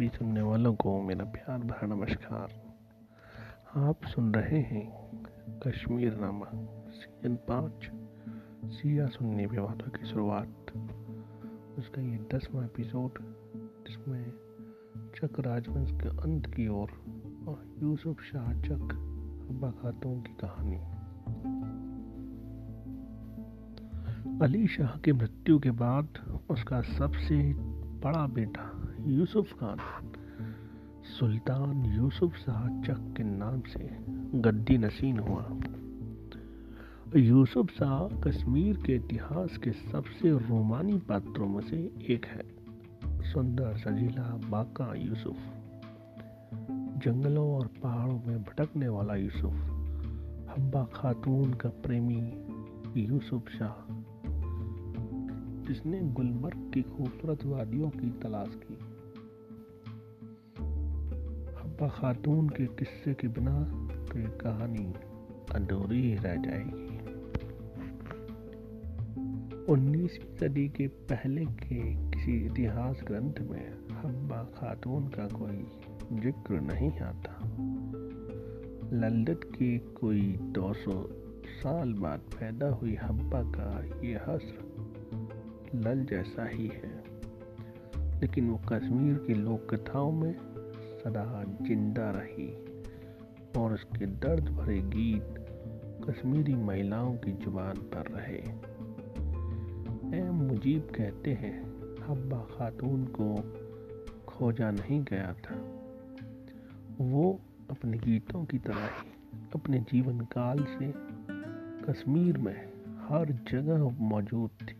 सभी सुनने वालों को मेरा प्यार भरा नमस्कार। आप सुन रहे हैं कश्मीर नामा सीज़न पाँच सिया सुनने विवादों की शुरुआत। उसका ये दसवां एपिसोड जिसमें चक राजवंश के अंत की ओर और, यूसुफ शाह चक हब्बा खातून की कहानी। अली शाह की मृत्यु के बाद उसका सबसे बड़ा बेटा यूसुफ खान, सुल्तान यूसुफ शाह चक के नाम से गद्दी नसीन हुआ। यूसुफ शाह कश्मीर के इतिहास के सबसे रोमानी पात्रों में से एक है। सुंदर सजीला बाका यूसुफ। जंगलों और पहाड़ों में भटकने वाला यूसुफ, हब्बा खातून का प्रेमी यूसुफ शाह, जिसने गुलमर्ग की खूबसूरत वादियों की तलाश की। हब्बा खातून के किस्से के बिना तो कहानी अधूरी ही रह जाएगी। उन्नीसवीं सदी के पहले के किसी इतिहास ग्रंथ में हब्बा खातून का कोई ज़िक्र नहीं आता। लल्लत के कोई 200 साल बाद पैदा हुई हब्बा का ये हस्र लल जैसा ही है। लेकिन वो कश्मीर की लोक कथाओं में सदा ज़िंदा रही। और उसके दर्द भरे गीत कश्मीरी महिलाओं की ज़ुबान पर रहे। एम मुजीब कहते हैं, हब्बा खातून को खोजा नहीं गया था। वो अपने गीतों की तरह ही, अपने जीवन काल से कश्मीर में हर जगह मौजूद थी।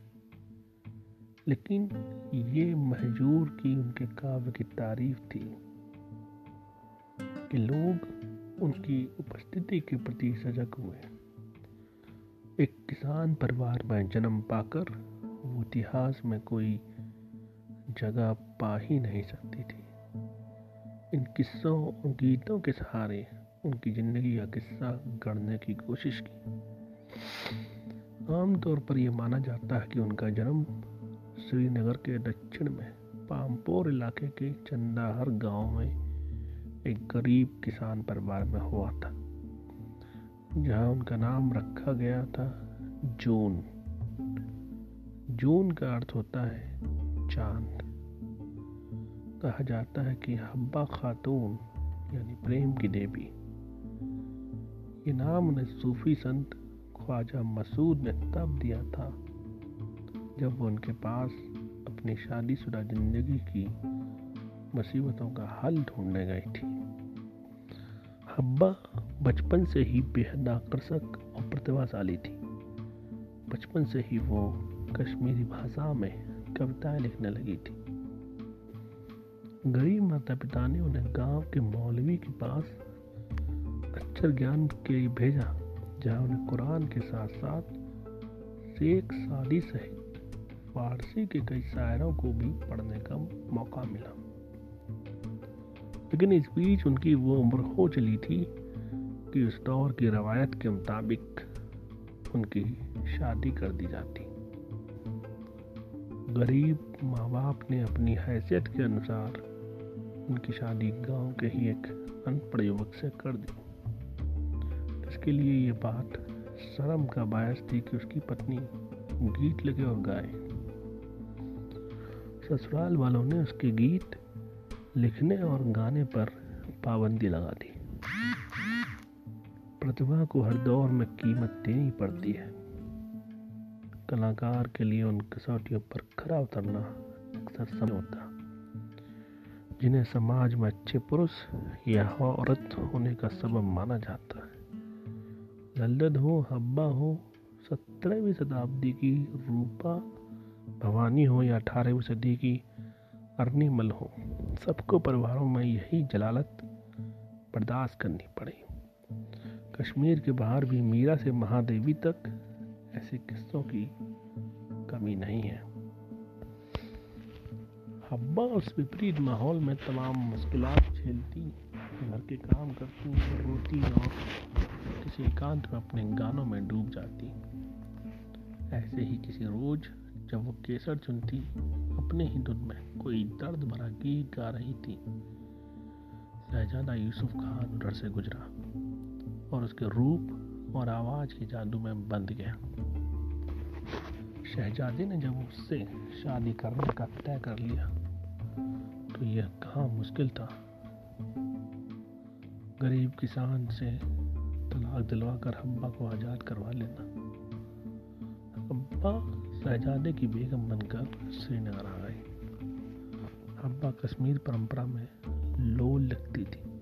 लेकिन ये महजूर की उनके काव्य की तारीफ़ थी। कि लोग उनकी उपस्थिति के प्रति सजग हुए एक किसान परिवार में जन्म पाकर वो इतिहास में कोई जगह पा ही नहीं सकती थी। इन किस्सों और गीतों के सहारे, उनकी ज़िंदगी का किस्सा गढ़ने की कोशिश की। आमतौर पर यह माना जाता है कि उनका जन्म श्रीनगर के दक्षिण में पामपोर इलाके के चंदाहर गाँव में एक गरीब किसान परिवार में हुआ था, जहाँ उनका नाम रखा गया था जून। जून का अर्थ होता है चाँद। कहा जाता है कि हब्बा खातून, यानी प्रेम की देवी। ये नाम उन्हें सूफी संत ख्वाजा मसूद ने तब दिया था, जब वो उनके पास अपनी शादीशुदा ज़िंदगी की मुसीबतों का हल ढूँढने गई थी। हब्बा बचपन से ही बेहद आकर्षक और प्रतिभाशाली थी। बचपन से ही वो कश्मीरी भाषा में कविताएँ लिखने लगी थी। गरीब माता पिता ने उन्हें गाँव के मौलवी के पास अक्षर ज्ञान के लिए भेजा, जहाँ उन्हें कुरान के साथ साथ शेख सादी सहित फारसी के कई शायरों को भी पढ़ने का मौका मिला। लेकिन इस बीच उनकी वो उम्र हो चली थी कि उस दौर की रवायत के मुताबिक उनकी शादी कर दी जाती। गरीब माँ बाप ने अपनी हैसियत के अनुसार उनकी शादी गाँव के ही एक अनपढ़ युवक से कर दी। इसके लिए ये बात शर्म का बायस थी कि उसकी पत्नी गीत लगे और गाए। ससुराल वालों ने उसके गीत लिखने और गाने पर पाबंदी लगा दी। प्रतिभा को हर दौर में कीमत देनी पड़ती है। कलाकार के लिए उन कसौटियों पर खरा उतरना अक्सर समय होता जिन्हें समाज में अच्छे पुरुष या औरत होने का सबब माना जाता है। लल्लद हो, हब्बा हो, सत्रहवीं शताब्दी की रूपा, भवानी हो या अठारहवीं सदी की अर्निमल हो। सबको परिवारों में यही जलालत बर्दाश्त करनी पड़ी। कश्मीर के बाहर भी मीरा से महादेवी तक ऐसे किस्सों की कमी नहीं है। हब्बा उस विपरीत माहौल में तमाम मुश्किल झेलती, घर के काम करती रोती और किसी एकांत में अपने गानों में डूब जाती। ऐसे ही किसी रोज जब वो केसर चुनती, अपने ही धुन में कोई दर्द भरा गीत गा रही थी। शहजादा यूसुफ खान उधर से गुजरा और उसके रूप और आवाज़ के जादू में बंद गया। शहजादे ने जब उससे शादी करने का तय कर लिया तो यह काम मुश्किल था। गरीब किसान से तलाक दिलवा कर हब्बा को आज़ाद करवा लेना। अब्बा शहजादे की बेगम बनकर श्रीनगर आ गई अब्बा कश्मीर परंपरा में लोल लगती थी।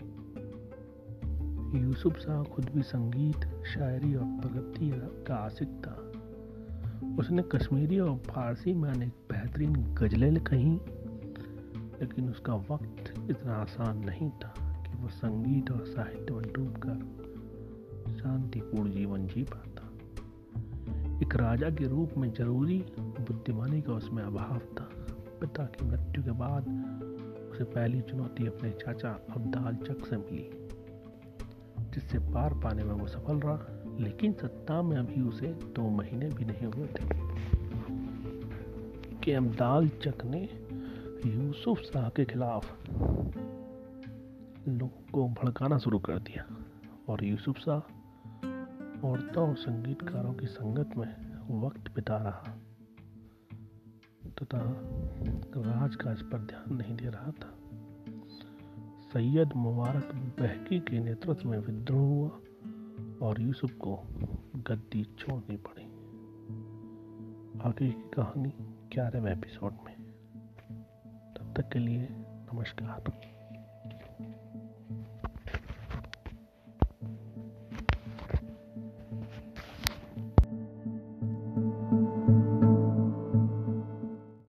यूसुफ शाह खुद भी संगीत, शायरी और प्रगति का आशिक था। उसने कश्मीरी और फारसी में अनेक बेहतरीन गजलें कहीं लेकिन उसका वक्त इतना आसान नहीं था कि वो संगीत और साहित्य में डूब कर शांतिपूर्ण जीवन एक राजा के रूप में ज़रूरी बुद्धिमानी का उसमें अभाव था। पिता की मृत्यु के बाद उसे पहली चुनौती अपने चाचा अब्दाल चक से मिली, जिससे पार पाने में वो सफल रहा, लेकिन सत्ता में अभी उसे दो महीने भी नहीं हुए थे। कि अब्दाल चक ने यूसुफ शाह के खिलाफ लोगों को भड़काना शुरू कर दिया और यूसुफ शाह औरतों और संगीतकारों की संगत में वक्त बिता रहा, तथा राज का इस पर ध्यान नहीं दे रहा था। सैयद मुबारक बहकी के नेतृत्व में विद्रोह हुआ और यूसुफ को गद्दी छोड़नी पड़ी। आगे की कहानी ग्यारहवें एपिसोड में। तब तक के लिए नमस्कार।